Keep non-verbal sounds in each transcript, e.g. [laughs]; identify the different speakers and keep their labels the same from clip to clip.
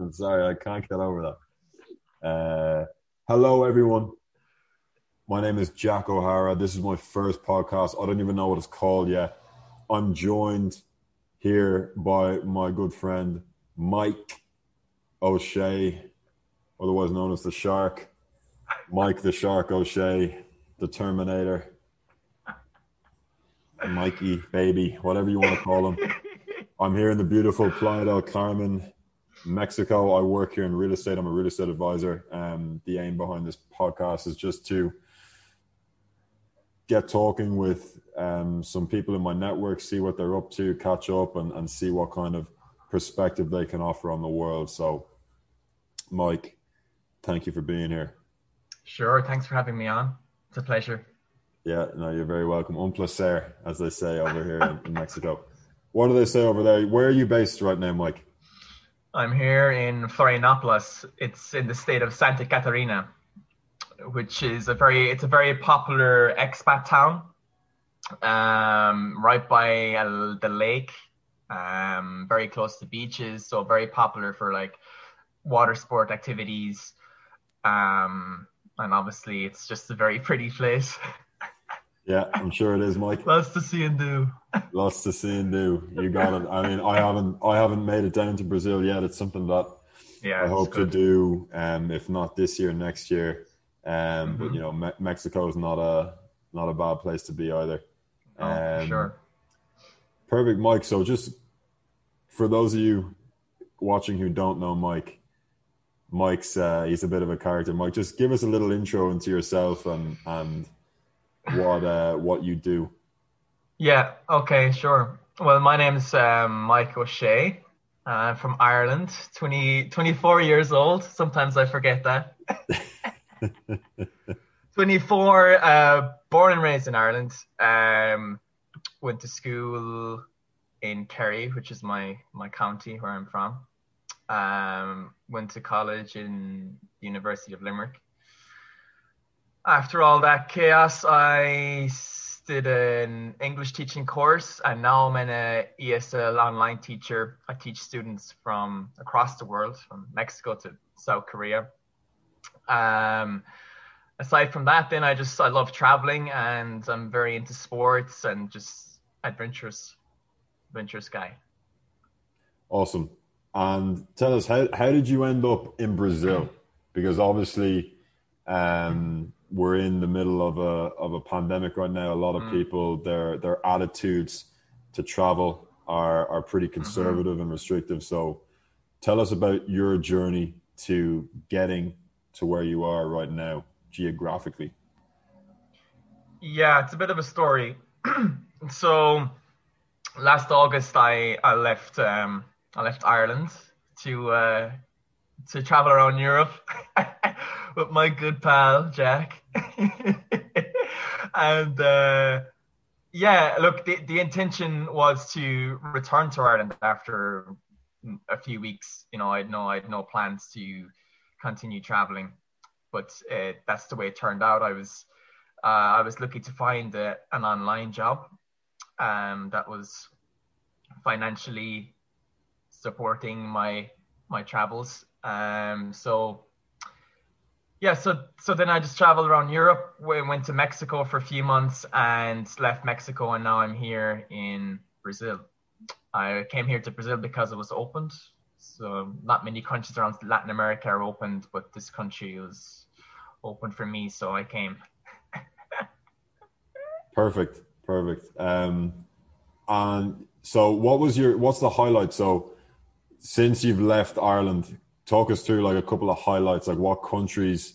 Speaker 1: I'm sorry, I can't get over that. Uh, hello, everyone. My name is Jack O'Hara. This is my first podcast. I don't even know what it's called yet. I'm joined here by my good friend Mike O'Shea, otherwise known as the Shark. Mike the Shark O'Shea, the Terminator. Mikey, baby, whatever you want to call him. I'm here in the beautiful Playa del Carmen, Mexico. I work here in real estate. I'm a real estate advisor. Um, the aim behind this podcast is just to get talking with um, some people in my network, see what they're up to, catch up, and, and see what kind of perspective they can offer on the world. So, Mike, thank you for being here.
Speaker 2: Sure. Thanks for having me on. It's a pleasure.
Speaker 1: Yeah, no, you're very welcome. Un placer, as they say over here in, in Mexico. What do they say over there? Where are you based right now, Mike?
Speaker 2: I'm here in Florianopolis. It's in the state of Santa Catarina, which is a very it's a very popular expat town, um, right by uh, the lake, um, very close to beaches, so very popular for like water sport activities. Um, and obviously, it's just a very pretty [laughs] place.
Speaker 1: Yeah, I'm sure it is, Mike.
Speaker 2: Lots to see and do. [laughs]
Speaker 1: Lots to see and do. You got it. I mean, I haven't, I haven't made it down to Brazil yet. It's something that yeah, I hope to do. Um, if not this year, next year. Um, mm-hmm. but you know, Me- Mexico is not a not a bad place to be either.
Speaker 2: Oh, um, sure.
Speaker 1: Perfect, Mike. So just for those of you watching who don't know Mike, Mike's uh, he's a bit of a character. Mike, just give us a little intro into yourself and and what uh, what you do.
Speaker 2: Yeah. Okay. Sure. Well, my name's um, Mike O'Shea. Uh, I'm from Ireland. 20, 24 years old. Sometimes I forget that. [laughs] 24. Uh, born and raised in Ireland. Um, went to school in Kerry, which is my my county where I'm from. Um, went to college in the University of Limerick after all that chaos, I did an English teaching course, and now I'm an ESL online teacher. I teach students from across the world, from Mexico to South Korea. Um, aside from that, then I just I love traveling, and I'm very into sports and just adventurous, adventurous guy.
Speaker 1: Awesome. And tell us how how did you end up in Brazil? Because obviously, um, we're in the middle of a of a pandemic right now. A lot of mm. people their their attitudes to travel are are pretty mm-hmm. conservative mm-hmm. and restrictive. So, tell us about your journey to getting to where you are right now geographically.
Speaker 2: Yeah, it's a bit of a story. [clears throat] so, last August, I I left um, I left Ireland to uh, to travel around Europe [laughs] with my good pal Jack. [laughs] and uh, yeah, look, the, the intention was to return to Ireland after a few weeks. You know, I had no, I had no plans to continue traveling, but uh, that's the way it turned out. I was, uh, I was lucky to find a, an online job, um, that was financially supporting my my travels. Um, so yeah, so so then I just traveled around Europe. Went to Mexico for a few months and left Mexico, and now I'm here in Brazil. I came here to Brazil because it was opened. So not many countries around Latin America are opened, but this country was open for me, so I came. [laughs]
Speaker 1: perfect, perfect. Um, and so, what was your what's the highlight? So, since you've left Ireland, talk us through like a couple of highlights. Like what countries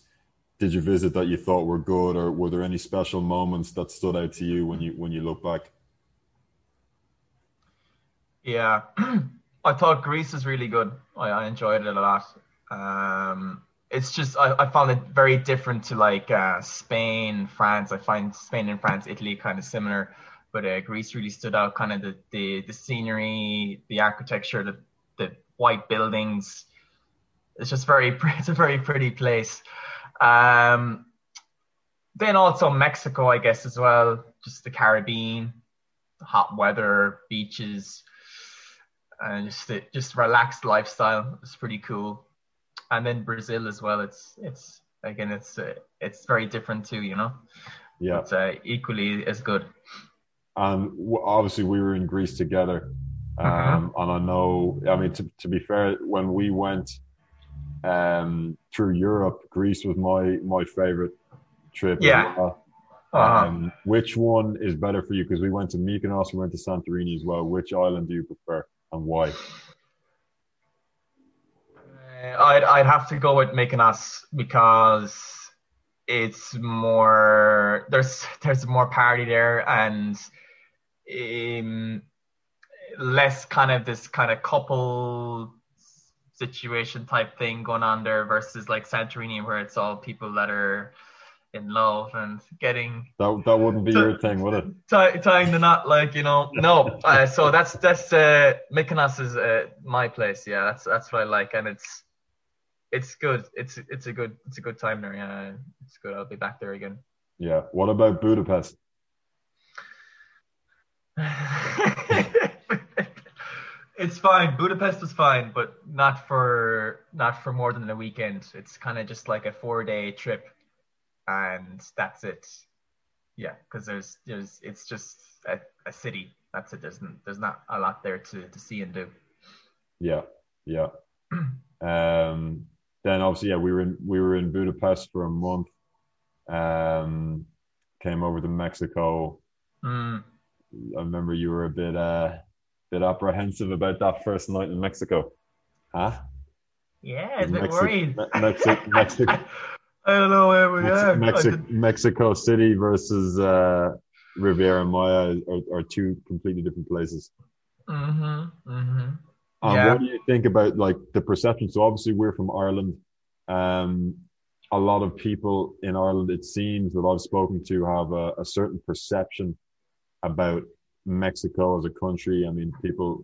Speaker 1: did you visit that you thought were good or were there any special moments that stood out to you when you when you look back?
Speaker 2: Yeah. [clears throat] I thought greece was really good. I, I enjoyed it a lot. Um, it's just I, I, found it very different to like uh, spain france. I find spain and france italy kind of similar but uh, greece really stood out. Kind of the, the the scenery the architecture the the white buildings it's just very [laughs] it's a very pretty place. Um, then also Mexico, I guess as well, just the Caribbean, hot weather, beaches. and just just relaxed lifestyle. It's pretty cool. And then Brazil as well. It's it's again it's uh, it's very different too. You know.
Speaker 1: Yeah.
Speaker 2: It's uh, equally as good.
Speaker 1: And obviously, we were in Greece together. Um, mm-hmm. And I know, I mean, to, to be fair, when we went um, through Europe, Greece was my my favorite trip.
Speaker 2: Yeah.
Speaker 1: Well. Uh-huh. Um, which one is better for you? Because we went to Mykonos, we went to Santorini as well. Which island do you prefer and why?
Speaker 2: Uh, I'd I'd have to go with Mykonos because it's more there's there's more party there and um, less kind of this kind of couple situation type thing going on there versus like Santorini where it's all people that are in love and getting
Speaker 1: that that wouldn't be t- your thing, would it?
Speaker 2: T- tying the knot, like you know, no. [laughs] Uh, so that's that's uh, Mykonos is uh, my place. Yeah, that's that's what I like, and it's it's good. It's it's a good it's a good time there. Yeah, it's good. I'll be back there again.
Speaker 1: Yeah. What about Budapest? [laughs]
Speaker 2: it's fine. Budapest was fine, but not for not for more than a weekend. It's kind of just like a four day trip, and that's it. Yeah, because there's there's it's just a, a city. That's it. There's there's not a lot there to to see and do.
Speaker 1: Yeah, yeah. [clears throat] um, then obviously, yeah, we were in we were in Budapest for a month. Um, came over to Mexico.
Speaker 2: Mm.
Speaker 1: I remember you were a bit uh bit apprehensive about that first night in Mexico, huh?
Speaker 2: Yeah, a bit Mexi- worried. Me-
Speaker 1: Mexi- [laughs] Mexico.
Speaker 2: I don't know where we are.
Speaker 1: Mexi- Mexico City versus uh, Riviera Maya are, are, two completely different places.
Speaker 2: Mm-hmm. Mm-hmm.
Speaker 1: Um, yeah. What do you think about like the perception? So obviously we're from Ireland. Um, a lot of people in Ireland, it seems that I've spoken to, have a, a certain perception about Mexico as a country. I mean, people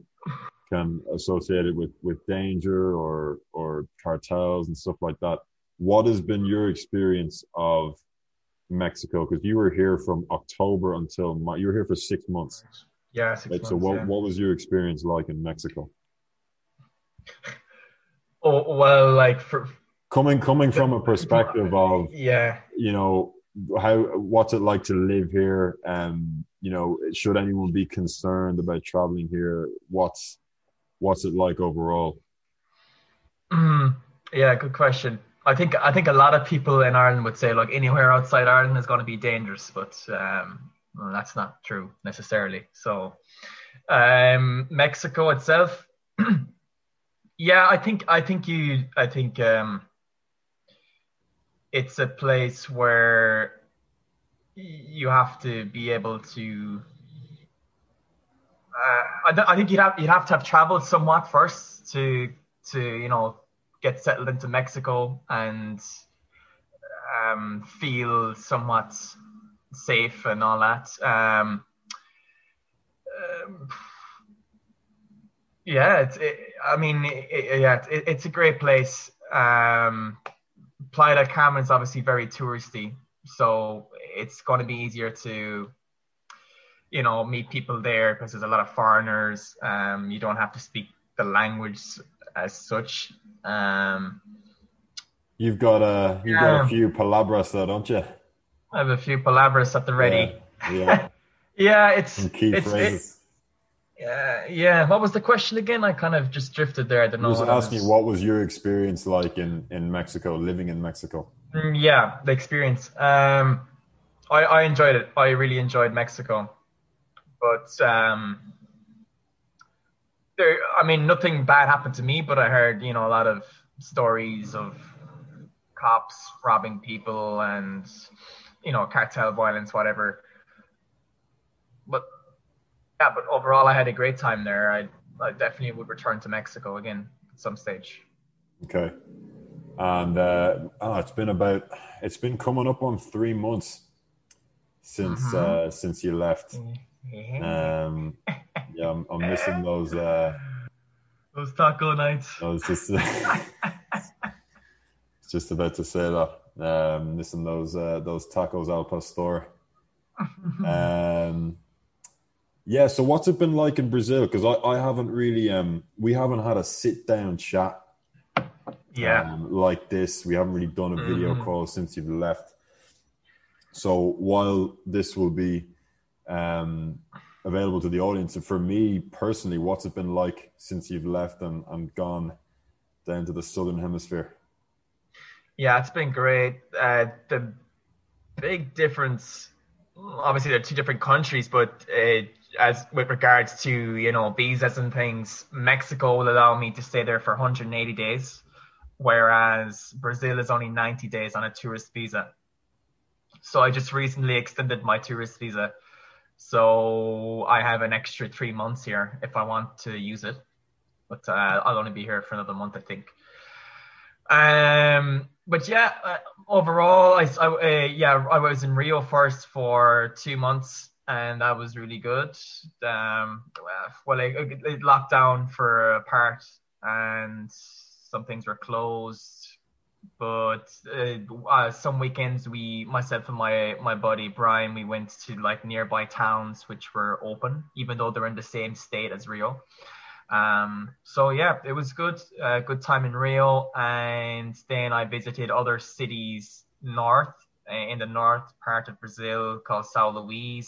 Speaker 1: can associate it with with danger or or cartels and stuff like that. What has been your experience of Mexico? Because you were here from October until you were here for six months.
Speaker 2: Yeah, six right? months,
Speaker 1: So, what
Speaker 2: yeah.
Speaker 1: what was your experience like in Mexico? [laughs]
Speaker 2: Oh well, like for
Speaker 1: coming coming from a [laughs] perspective of
Speaker 2: yeah,
Speaker 1: you know how what's it like to live here um you know should anyone be concerned about traveling here? What's what's it like overall?
Speaker 2: Mm, yeah good question. I think i think a lot of people in ireland would say like anywhere outside ireland is going to be dangerous but um well, that's not true necessarily. So um mexico itself [clears throat] yeah i think i think you i think um it's a place where you have to be able to. Uh, I, I think you'd have you'd have to have traveled somewhat first to to you know get settled into Mexico and um, feel somewhat safe and all that. Um, um, yeah, it's, it, I mean, it, yeah, it, it's a great place. Um, Playa del Carmen is obviously very touristy, so it's going to be easier to, you know, meet people there because there's a lot of foreigners. Um, you don't have to speak the language as such. Um,
Speaker 1: you've got a you've got a few palabras there, don't you?
Speaker 2: I have a few palabras at the ready.
Speaker 1: Yeah, yeah. [laughs]
Speaker 2: yeah it's
Speaker 1: Some key
Speaker 2: it's,
Speaker 1: phrases.
Speaker 2: Yeah, yeah. What was the question again? I kind of just drifted there. I don't know.
Speaker 1: I was asking what was your experience like in, in Mexico, living in Mexico?
Speaker 2: Mm, yeah, the experience. Um, I, I enjoyed it. I really enjoyed Mexico, but um, there. I mean, nothing bad happened to me, but I heard you know a lot of stories of cops robbing people and you know cartel violence, whatever. But yeah, but overall, I had a great time there. I, I definitely would return to Mexico again at some stage.
Speaker 1: Okay. And uh, oh, it's been about it's been coming up on three months since mm-hmm. uh, since you left. Um, yeah, I'm, I'm missing those uh,
Speaker 2: those taco nights.
Speaker 1: I was just [laughs] just about to say that. Um, missing those uh, those tacos al pastor. [laughs] Um, Yeah. So what's it been like in Brazil? Because I, I haven't really um we haven't had a sit down chat
Speaker 2: Yeah.
Speaker 1: um, like this. We haven't really done a video
Speaker 2: Mhm.
Speaker 1: call since you've left. So while this will be um, available to the audience, and for me personally, what's it been like since you've left and, and gone down to the southern hemisphere?
Speaker 2: Yeah, it's been great. Uh, the big difference, obviously, they're two different countries, but uh, as with regards to you know visas and things, Mexico will allow me to stay there for 180 days, whereas Brazil is only 90 days on a tourist visa. So I just recently extended my tourist visa, so I have an extra three months here if I want to use it. But uh, I'll only be here for another month, I think. Um, but yeah, uh, overall, I, I uh, yeah, I was in Rio first for two months, and that was really good. Um, well, it, it locked down for a part, and some things were closed. But uh, uh, some weekends, we, myself and my my buddy Brian, we went to like nearby towns which were open, even though they're in the same state as Rio. Um, so yeah, it was good, uh, good time in Rio, and then I visited other cities north uh, in the north part of Brazil called São Luís,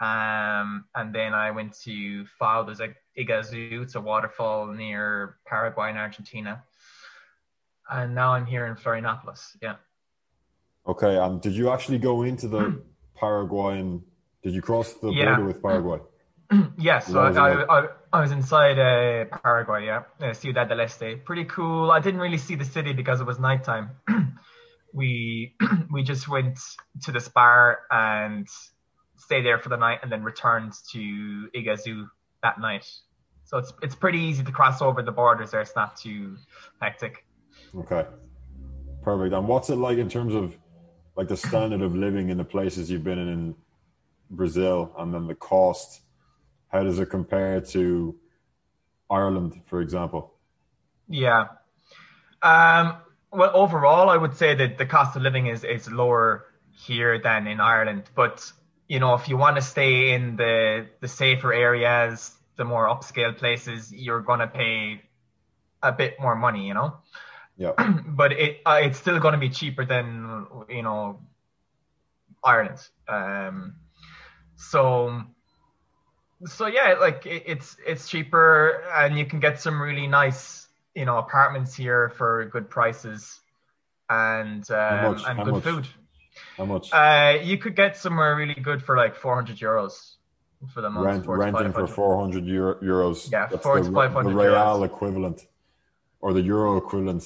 Speaker 2: um, and then I went to Foz do Iguaçu, it's a waterfall near Paraguay and Argentina, and now I'm here in Florianopolis. Yeah.
Speaker 1: Okay, and did you actually go into the [clears throat] Paraguayan? Did you cross the
Speaker 2: Yeah.
Speaker 1: border with Paraguay? [clears throat]
Speaker 2: Yes, so
Speaker 1: What was it
Speaker 2: I. I, I, I was inside uh, Paraguay, yeah, uh, Ciudad del Este. Pretty cool. I didn't really see the city because it was nighttime. [clears throat] we we just went to this bar and stayed there for the night, and then returns to Iguazu that night. So it's it's pretty easy to cross over the borders there. It's not too hectic.
Speaker 1: Okay, perfect. And what's it like in terms of like the standard of living in the places you've been in in Brazil, and then the cost? How does it compare to Ireland, for example?
Speaker 2: Yeah. Um, well, overall, I would say that the cost of living is, is lower here than in Ireland. But, you know, if you want to stay in the, the safer areas, the more upscale places, you're to pay a bit more money, you know?
Speaker 1: Yeah. [clears throat]
Speaker 2: but it uh, it's still to be cheaper than, you know, Ireland. Um, so, so yeah, like it, it's it's cheaper, and you can get some really nice, you know, apartments here for good prices, and um,
Speaker 1: much?
Speaker 2: and
Speaker 1: How
Speaker 2: good
Speaker 1: much?
Speaker 2: food.
Speaker 1: How much
Speaker 2: Uh, you could get somewhere really good for like 400 euros for the month.
Speaker 1: Rent, renting for 400 euro, euros?
Speaker 2: Yeah,
Speaker 1: That's
Speaker 2: 400
Speaker 1: the,
Speaker 2: to 500
Speaker 1: the real equivalent, or the euro equivalent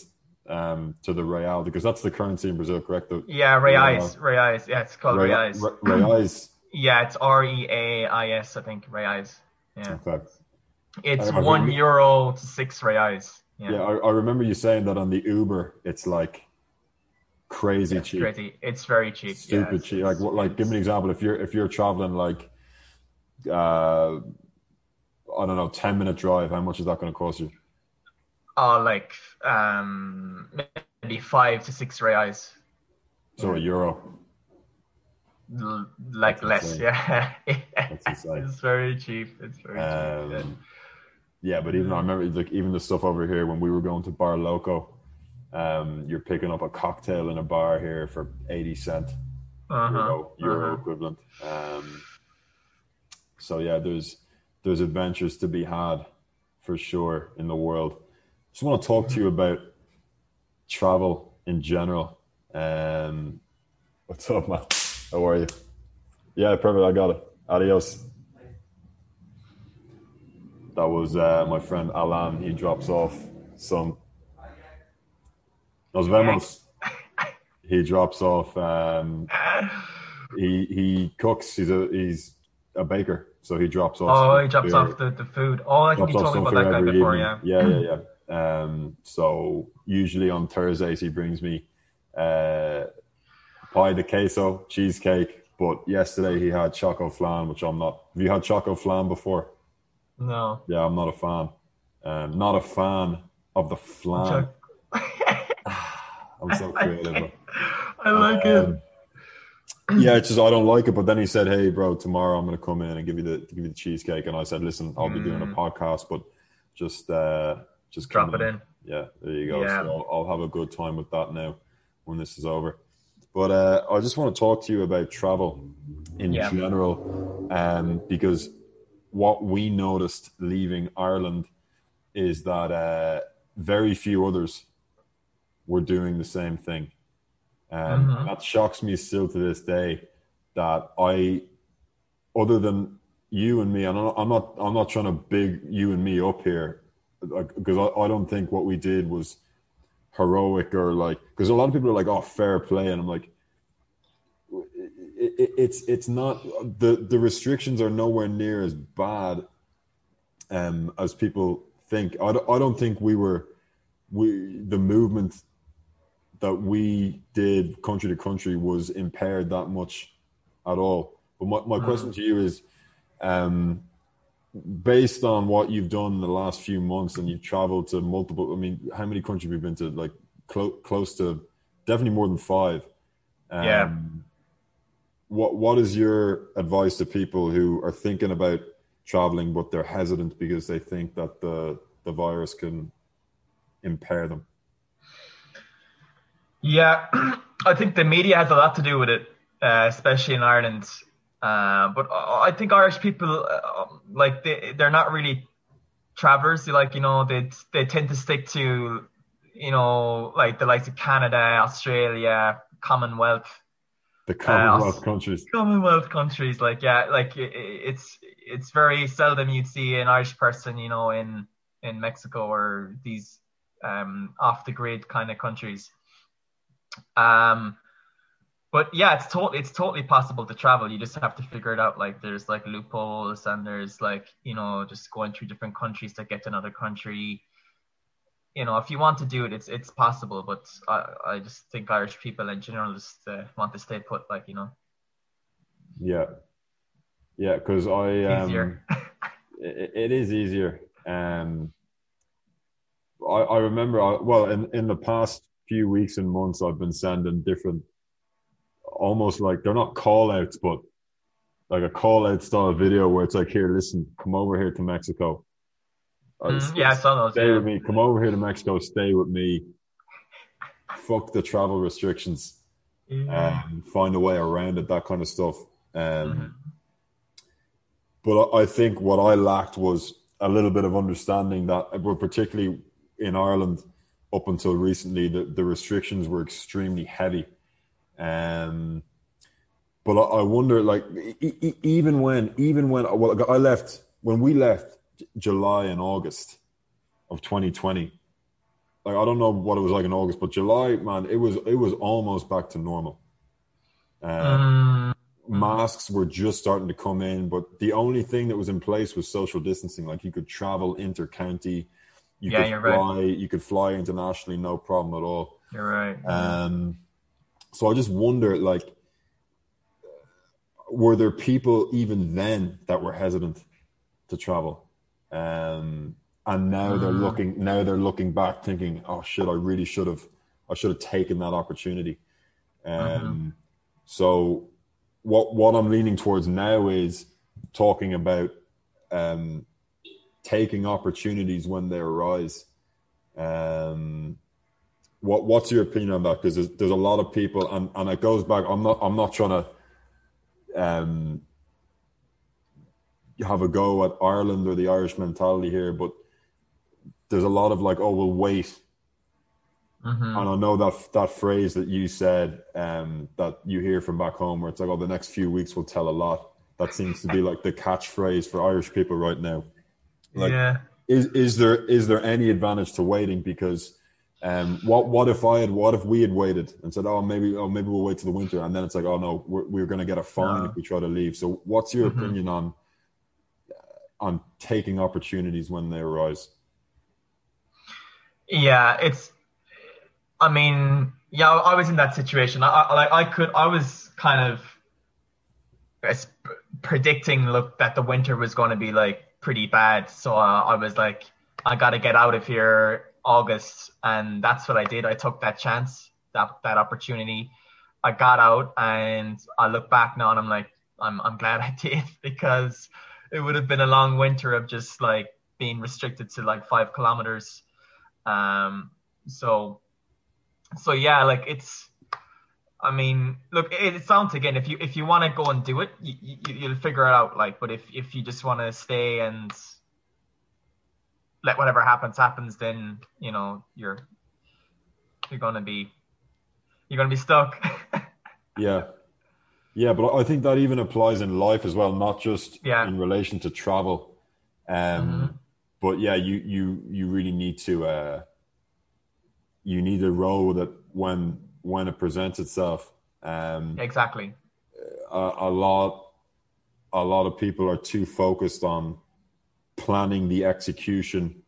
Speaker 1: um, to the real, because that's the currency in Brazil, correct? The,
Speaker 2: Yeah, reais, reais. Yeah, it's called
Speaker 1: Rea-
Speaker 2: reais.
Speaker 1: Re- reais. [clears throat]
Speaker 2: Yeah, it's R E A I S, I think, reais. Yeah,
Speaker 1: Okay.
Speaker 2: it's one
Speaker 1: remember-
Speaker 2: euro to six reais. Yeah,
Speaker 1: Yeah, I, I remember you saying that on the Uber, it's like crazy
Speaker 2: it's
Speaker 1: cheap,
Speaker 2: crazy. It's very cheap. yeah,
Speaker 1: stupid
Speaker 2: it's-
Speaker 1: cheap. Like, what, like, give me an example. If you're if you're traveling like, uh, I don't know, ten minute drive, how much is that going to cost you?
Speaker 2: Oh, like um, maybe five to six reais.
Speaker 1: So a euro.
Speaker 2: L- like
Speaker 1: That's
Speaker 2: less,
Speaker 1: insane.
Speaker 2: yeah. [laughs] It's very cheap. It's very cheap.
Speaker 1: Um, yeah, but even I remember like even the stuff over here when we were going to Bar Loco, um, you're picking up a cocktail in a bar here for eighty cent
Speaker 2: Uh-huh.
Speaker 1: euro, euro
Speaker 2: uh-huh.
Speaker 1: equivalent. Um, so yeah, there's there's adventures to be had for sure in the world. Just want to talk to you about travel in general. Um, what's up, man? How are you? Yeah, perfect. I got it. Adios. That was uh, my friend Alan. He drops off some. Nos vemos. [laughs] He drops off. Um, he he cooks. He's a he's a baker, so he drops off.
Speaker 2: Oh, he drops
Speaker 1: beer-
Speaker 2: off the, the food. Oh, I think you told me about that guy before,
Speaker 1: evening.
Speaker 2: yeah.
Speaker 1: yeah, yeah, yeah. Um, so usually on Thursdays he brings me uh, pie de queso, cheesecake. But yesterday he had choco flan, which I'm not. Have you had choco flan before?
Speaker 2: No.
Speaker 1: Yeah, I'm not a fan. Um, not a fan of the flan. I'm so
Speaker 2: I
Speaker 1: creative.
Speaker 2: like. [laughs] I like it.
Speaker 1: Um, yeah, it's just I don't like it. But then he said, "Hey, bro, tomorrow I'm going to come in and give you the give you the cheesecake." And I said, "Listen, I'll be doing a mm. podcast, but just uh just
Speaker 2: drop it in. in.
Speaker 1: Yeah, there you go. Yeah. So I'll, I'll, have a good time with that now when this is over. But uh, I just want to talk to you about travel in yeah. general, um, because what we noticed leaving Ireland is that uh, very few others were doing the same thing. Um, mm-hmm. That shocks me still to this day that I, other than you and me, and I'm not, I'm not, I'm not trying to big you and me up here, because I, I don't think what we did was heroic or like, because a lot of people are like, oh, fair play, and I'm like, it, it's it's not the the restrictions are nowhere near as bad um, as people think. I, I don't think we were we the movement that we did country to country was impaired that much at all. But my, my mm. question to you is um, based on what you've done in the last few months and you've traveled to multiple, I mean, how many countries have you been to? Like clo- close to definitely more than five.
Speaker 2: Um, yeah.
Speaker 1: What What is your advice to people who are thinking about traveling but they're hesitant because they think that the the virus can impair them?
Speaker 2: Yeah, [clears throat] I think the media has a lot to do with it, uh, especially in Ireland. Uh, but I think Irish people, uh, like they, they're not really travelers. They like you know they they tend to stick to you know like the likes of Canada, Australia, Commonwealth.
Speaker 1: The Commonwealth uh, countries.
Speaker 2: Commonwealth countries, like yeah, like it, it's it's very seldom you'd see an Irish person, you know, in in Mexico or these um, off the grid kind of countries. Um, but yeah, it's totally it's totally possible to travel. You just have to figure it out. Like there's like loopholes and there's like you know just going through different countries to get to another country. You know, if you want to do it, it's it's possible. But I I just think Irish people in general just uh, want to stay put. Like you know.
Speaker 1: Yeah, yeah, because I um, [laughs] it, it is easier. Um, I, I remember, I, well, in, in the past few weeks and months, I've been sending different, almost like they're not call outs, but like a call out style video where it's like, here, listen, come over here to Mexico.
Speaker 2: Mm, yeah, I saw those.
Speaker 1: Stay
Speaker 2: yeah.
Speaker 1: with me. Come over here to Mexico. Stay with me. Fuck the travel restrictions. Yeah. And find a way around it. That kind of stuff. Um, mm-hmm. But I think what I lacked was a little bit of understanding that, particularly in Ireland, up until recently, the, the restrictions were extremely heavy. Um, but I, I wonder, like, e- even when, even when, well, I left when we left July and August of 2020. Like, I don't know what it was like in August, but July, man, it was it was almost back to normal. Um, um masks were just starting to come in, but the only thing that was in place was social distancing. Like you could travel inter-county, you yeah, could fly, right. you could fly internationally, no problem at all.
Speaker 2: You're right.
Speaker 1: Um, so I just wonder, like, were there people even then that were hesitant to travel? Um, and now they're mm. looking, now they're looking back, thinking, "Oh shit, I really should have, I should have taken that opportunity." Um, mm-hmm. So what what I'm leaning towards now is talking about um, taking opportunities when they arise. Um, what what's your opinion on that? Because there's, there's a lot of people, and, and it goes back. I'm not I'm not trying to um, have a go at Ireland or the Irish mentality here, but there's a lot of like, oh, we'll wait Mm-hmm. And I know that that phrase that you said um, that you hear from back home, where it's like, "Oh, the next few weeks will tell a lot." That seems to be like the catchphrase for Irish people right now. Like,
Speaker 2: yeah.
Speaker 1: Is is there is there any advantage to waiting? Because um, what what if I had what if we had waited and said, "Oh, maybe oh maybe we'll wait till the winter," and then it's like, "Oh no, we're, we're going to get a fine no. if we try to leave." So, what's your mm-hmm. opinion on on taking opportunities when they arise?
Speaker 2: Yeah, it's I mean, yeah, I was in that situation. I, I like I could I was kind of predicting look that the winter was going to be like pretty bad. So uh, I was like, I got to get out of here August, and that's what I did. I took that chance, that that opportunity. I got out and I look back now and I'm like, I'm I'm glad [laughs] I did because it would have been a long winter of just like being restricted to like five kilometers. Um, so so yeah, like it's. I mean, look, it, sounds again. If you if you want to go and do it, you, you, you'll figure it out. Like, but if if you just want to stay and let whatever happens happens, then you know you're you're gonna be you're gonna be stuck. [laughs]
Speaker 1: yeah, yeah, but I think that even applies in life as well, not just
Speaker 2: yeah.
Speaker 1: in relation to travel. Um, mm-hmm. but yeah, you you you really need to uh, you need a role that when when it presents itself. Um,
Speaker 2: exactly.
Speaker 1: A, a lot a lot of people are too focused on planning the execution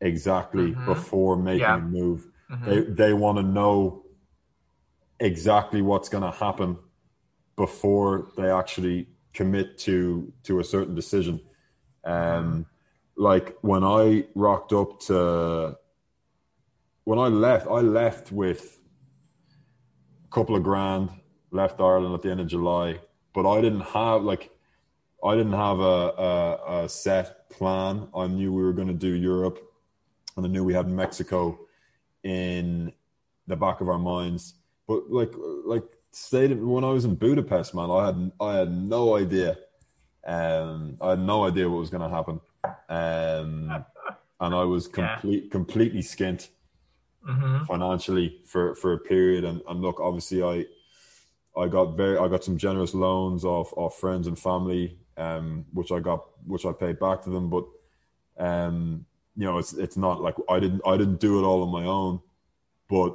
Speaker 1: exactly mm-hmm. before making yeah. a move. Mm-hmm. They they want to know exactly what's going to happen before they actually commit to to a certain decision. Um, like when I rocked up to when I left, I left with couple of grand, left Ireland at the end of July, but I didn't have like I didn't have a, a, a set plan. I knew we were going to do Europe, and I knew we had Mexico in the back of our minds. But like like stayed when I was in Budapest, man. I had I had no idea. Um, I had no idea what was going to happen, um, and I was complete yeah. completely skint mm-hmm. financially for for a period. And, and look, obviously, I I got very I got some generous loans of of friends and family, um, which I got which I paid back to them. But um, you know, it's it's not like I didn't I didn't do it all on my own, but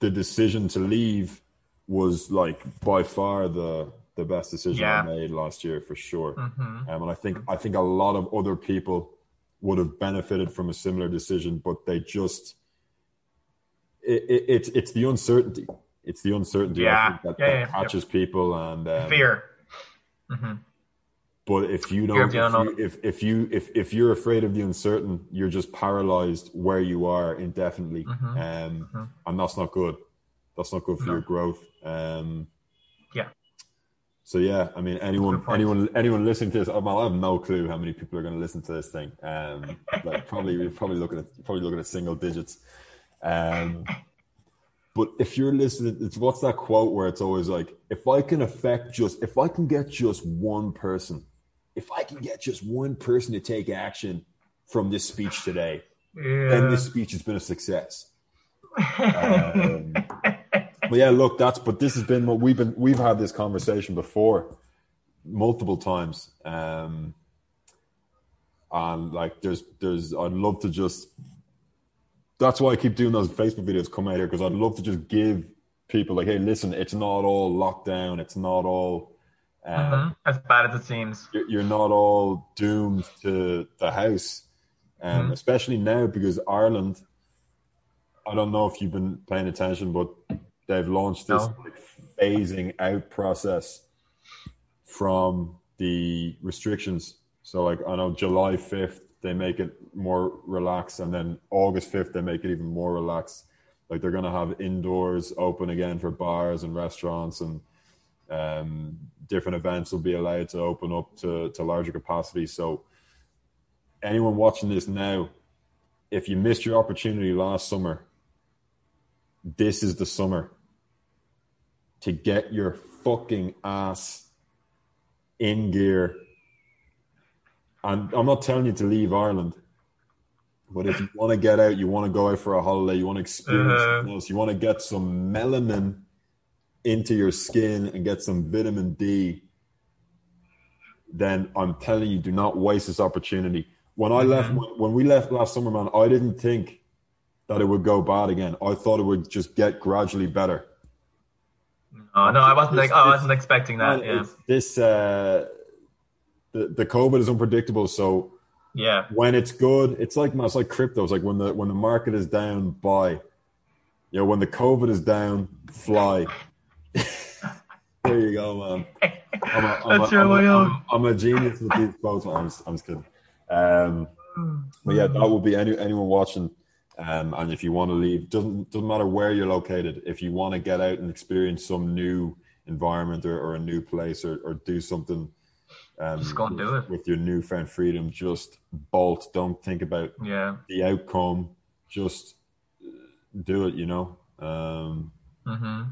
Speaker 1: the decision to leave was like by far the the best decision yeah. I made last year for sure. Mm-hmm. Um, and I think I think a lot of other people would have benefited from a similar decision, but they just it, it, it's it's the uncertainty. It's the uncertainty
Speaker 2: yeah.
Speaker 1: that,
Speaker 2: yeah,
Speaker 1: that catches people and um,
Speaker 2: fear. Mm-hmm.
Speaker 1: But if you don't, if you, if, if you if if you're afraid of the uncertain, you're just paralyzed where you are indefinitely, mm-hmm. Um, mm-hmm. and that's not good. That's not good for no. your growth. Um,
Speaker 2: yeah.
Speaker 1: So yeah, I mean, anyone, anyone, anyone listening to this, I have no clue how many people are going to listen to this thing. Um, like probably, we're probably looking at probably looking at single digits. Um, but if you're listening, it's what's that quote where it's always like, if I can affect just, if I can get just one person, if I can get just one person to take action from this speech today, yeah. then this speech has been a success. [laughs] Um, but yeah, look, that's but this has been what we've been we've had this conversation before multiple times. Um and like there's there's I'd love to just that's why I keep doing those Facebook videos come out here because I'd love to just give people like, hey, listen, it's not all lockdown, it's not all
Speaker 2: um, mm-hmm. as bad as it seems.
Speaker 1: You're, you're, not all doomed to the house, um, mm-hmm. especially now because Ireland. I don't know if you've been paying attention, but they've launched this no. like, phasing out process from the restrictions. So, like, I know July 5th, they make it more relaxed, and then August 5th, they make it even more relaxed. Like, they're going to have indoors open again for bars and restaurants, and um, different events will be allowed to open up to, to larger capacity. So, anyone watching this now, if you missed your opportunity last summer, this is the summer to get your fucking ass in gear. And I'm not telling you to leave Ireland, but if you [laughs] want to get out, you want to go out for a holiday, you want to experience uh-huh. something else, you want to get some melanin into your skin and get some vitamin D, then I'm telling you, do not waste this opportunity. When I left, mm-hmm. when, when we left last summer, man, I didn't think that it would go bad again. I thought it would just get gradually better.
Speaker 2: Oh no, I wasn't like I wasn't expecting that. Yeah.
Speaker 1: This uh, the the COVID is unpredictable, so
Speaker 2: yeah.
Speaker 1: When it's good, it's like it's like crypto. It's like when the when the market is down, buy. You know, when the COVID is down, fly. [laughs] there you go, man. I'm a, I'm That's a, I'm, a, I'm, a genius with these quotes. I'm just, I'm just kidding. Um, but yeah, that would be any anyone watching. Um, and if you want to leave, doesn't doesn't matter where you're located. If you want to get out and experience some new environment or, or a new place or, or do something, um,
Speaker 2: just go and do it
Speaker 1: with your newfound freedom. Just bolt. Don't think about
Speaker 2: yeah
Speaker 1: the outcome. Just do it. You know. Um,
Speaker 2: mm-hmm.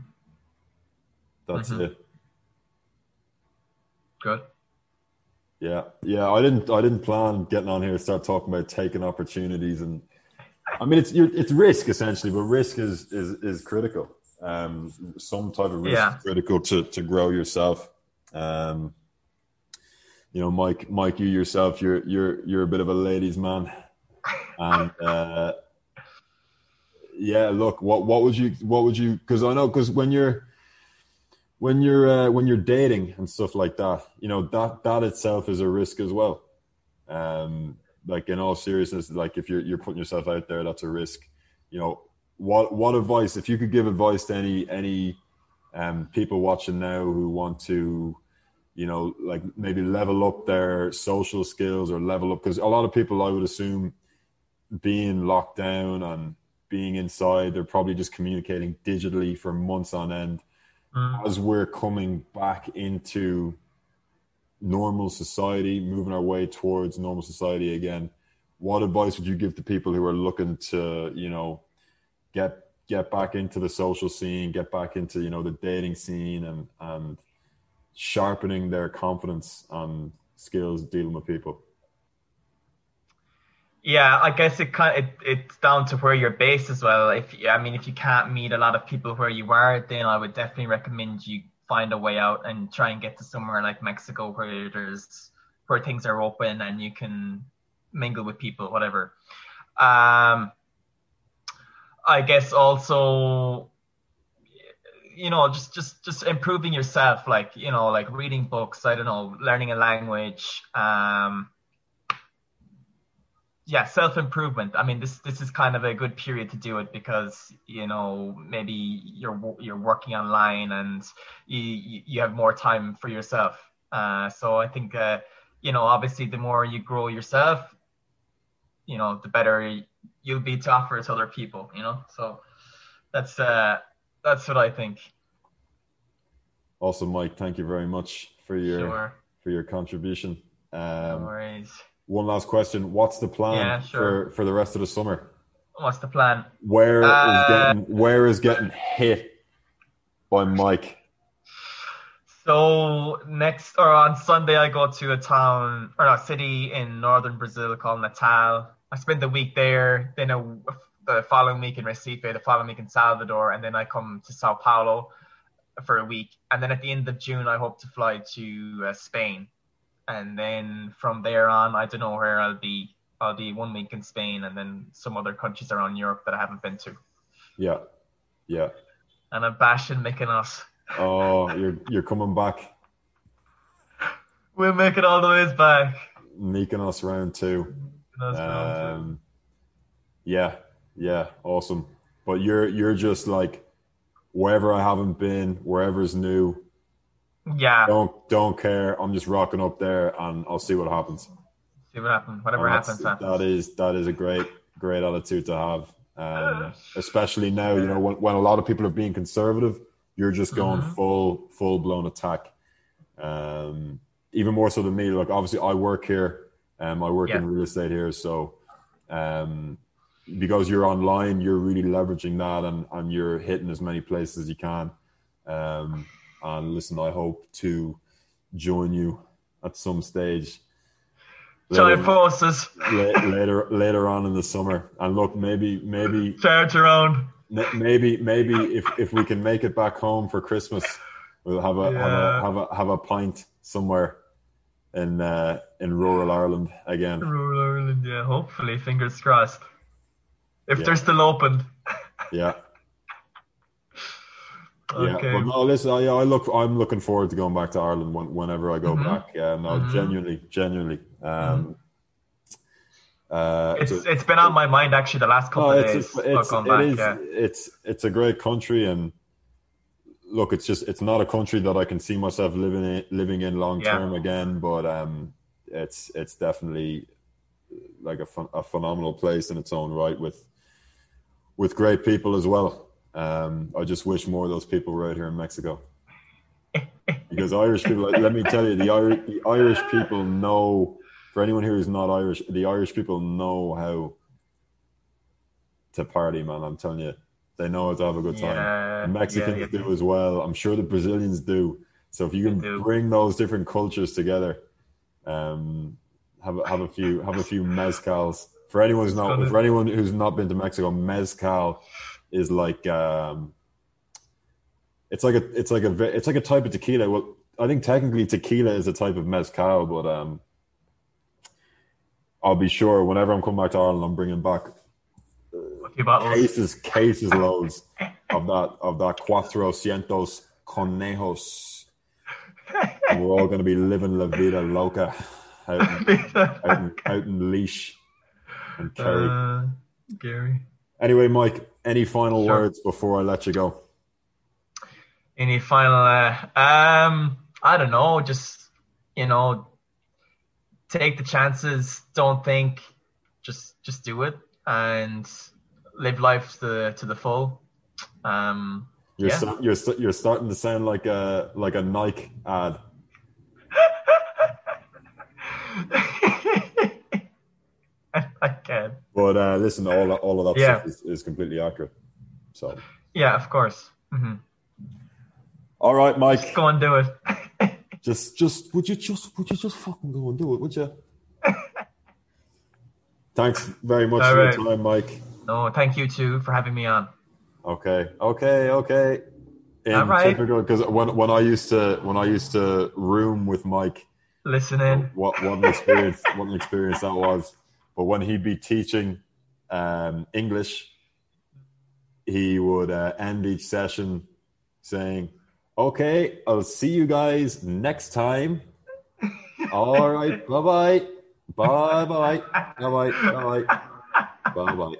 Speaker 1: that's
Speaker 2: Mhm.
Speaker 1: it.
Speaker 2: good
Speaker 1: Yeah, yeah. I didn't. I didn't plan getting on here to start talking about taking opportunities, and I mean, it's you're, it's risk essentially, but risk is is is critical. Um, some type of risk
Speaker 2: Yeah.
Speaker 1: is critical to to grow yourself. Um, you know, Mike, Mike, you yourself, you're you're you're a bit of a ladies' man, and uh, yeah. Look, what what would you what would you? Because I know because when you're when you're uh, when you're dating and stuff like that, you know that that itself is a risk as well. Um, like in all seriousness, like if you're you're putting yourself out there, that's a risk. You know what what advice if you could give advice to any any um, people watching now who want to, you know, like maybe level up their social skills or level up because a lot of people I would assume being locked down and being inside, they're probably just communicating digitally for months on end
Speaker 2: Mm.
Speaker 1: as we're coming back into normal society, moving our way towards normal society again, what advice would you give to people who are looking to, you know, get get back into the social scene, get back into, you know, the dating scene and and sharpening their confidence and skills dealing with people?
Speaker 2: Yeah, I guess it kind it, it's down to where you're based as well. If I mean, if you can't meet a lot of people where you are, then I would definitely recommend you find a way out and try and get to somewhere like Mexico where there's where things are open and you can mingle with people, whatever. Um, I guess also, you know, just just just improving yourself, like you know, like reading books. I don't know, learning a language. Um, yeah self improvement i mean this this is kind of a good period to do it because you know maybe you're you're working online and you you have more time for yourself. Uh so i think uh you know obviously the more you grow yourself you know the better you'll be to offer to other people you know? So that's uh that's what i think.
Speaker 1: Awesome, Mike. Thank you very much for your
Speaker 2: sure.
Speaker 1: for your contribution.
Speaker 2: no
Speaker 1: Um,
Speaker 2: worries
Speaker 1: one last question: What's the plan
Speaker 2: Yeah, sure.
Speaker 1: for for the rest of the summer?
Speaker 2: what's the plan
Speaker 1: Where is
Speaker 2: Uh,
Speaker 1: getting where is getting hit by Mike?
Speaker 2: So next or on Sunday, I go to a town or a city in northern Brazil called Natal. I spend the week there, then a, the following week in Recife, the following week in Salvador, and then I come to Sao Paulo for a week. And then at the end of June, I hope to fly to uh, Spain, and then from there on, I don't know where I'll be. I'll be one week in Spain, and then some other countries around Europe that I haven't been to.
Speaker 1: Yeah, yeah.
Speaker 2: And I'm bashing Mykonos.
Speaker 1: Oh, [laughs] you're you're coming back,
Speaker 2: We'll make it all the ways back.
Speaker 1: Mykonos round two.
Speaker 2: Um,
Speaker 1: Um, yeah, yeah, awesome. But you're you're just like wherever I haven't been, wherever's new.
Speaker 2: yeah.
Speaker 1: Don't don't care. I'm just rocking up there, and I'll see what happens.
Speaker 2: See what happens. Whatever happens, happens.
Speaker 1: That is that is a great great attitude to have, um, [sighs] especially now. You know when, when a lot of people are being conservative, you're just going
Speaker 2: Mhm.
Speaker 1: full full blown attack. Um, even more so than me. Like obviously, I work here. Um, I work
Speaker 2: Yeah.
Speaker 1: in real estate here, so um, because you're online, you're really leveraging that, and and you're hitting as many places as you can. Um, and listen, I hope to join you at some stage.
Speaker 2: Join forces.
Speaker 1: la- later later on in the summer. And look, maybe maybe
Speaker 2: Charge around.
Speaker 1: ma- maybe maybe if if we can make it back home for Christmas, we'll have a have a have a have a pint somewhere in uh, in rural Ireland again.
Speaker 2: Rural Ireland, yeah. Hopefully, fingers crossed. If
Speaker 1: Yeah.
Speaker 2: they're still open.
Speaker 1: Yeah,
Speaker 2: Okay.
Speaker 1: yeah. But no, listen, I, I look I'm looking forward to going back to Ireland when, whenever I go
Speaker 2: Mhm.
Speaker 1: back. Yeah, no,
Speaker 2: Mhm.
Speaker 1: genuinely, genuinely. Um, uh,
Speaker 2: it's it's been on my mind actually the last couple
Speaker 1: No,
Speaker 2: of days.
Speaker 1: it's, it's, it
Speaker 2: back,
Speaker 1: is-
Speaker 2: yeah.
Speaker 1: it's, it's a great country and look, it's just, it's not a country that I can see myself living in, living in long
Speaker 2: Yeah.
Speaker 1: term again, but, um, it's, it's definitely like a, phen- a phenomenal place in its own right with, with great people as well. Um, I just wish more of those people were out here in Mexico. because Irish people, let me tell you, the Irish, the Irish people know. For anyone here who's not Irish, the Irish people know how to party, man. I'm telling you, they know how to have a good time.
Speaker 2: Yeah,
Speaker 1: the Mexicans
Speaker 2: yeah, yeah.
Speaker 1: do as well. I'm sure the Brazilians do. So if you can bring those different cultures together, um, have a, have a few have a few mezcals. For anyone who's not for anyone who's not been to Mexico, mezcal is like um, it's like a it's like a it's like a type of tequila. Well, I think technically tequila is a type of mezcal, but um, I'll be sure whenever I'm coming back to Ireland, I'm bringing back
Speaker 2: bottles.
Speaker 1: cases, cases loads of that of that cuatrocientos conejos. And we're all going to be living la vida loca out in, [laughs] out in, out in Laois and Kerry.
Speaker 2: uh, Gary.
Speaker 1: Anyway, Mike, any final
Speaker 2: Sure.
Speaker 1: words before I let you go?
Speaker 2: Any final? Uh, um, I don't know. Just you know, take the chances. Don't think. Just just do it and live life to the to the full. Um,
Speaker 1: You're
Speaker 2: Yeah.
Speaker 1: you're you're starting to sound like a like a Nike ad. [laughs]
Speaker 2: I can.
Speaker 1: But uh, listen, all all of that
Speaker 2: Yeah.
Speaker 1: stuff is, is completely accurate. So,
Speaker 2: Yeah, of course. hmm
Speaker 1: all right, Mike.
Speaker 2: Go and do it. [laughs]
Speaker 1: Just, just, would you just, would you just fucking go and do it, would you? [laughs] Thanks very much
Speaker 2: All
Speaker 1: for
Speaker 2: right.
Speaker 1: your time, Mike.
Speaker 2: no, thank you too for having me on.
Speaker 1: Okay, okay, okay. In
Speaker 2: All right.
Speaker 1: because when when I used to when I used to room with Mike,
Speaker 2: Listening.
Speaker 1: what what an experience what an experience that was. But when he'd be teaching um, English, he would uh, end each session saying, "Okay, I'll see you guys next time." All right, bye bye, bye bye, bye bye, bye bye, bye bye.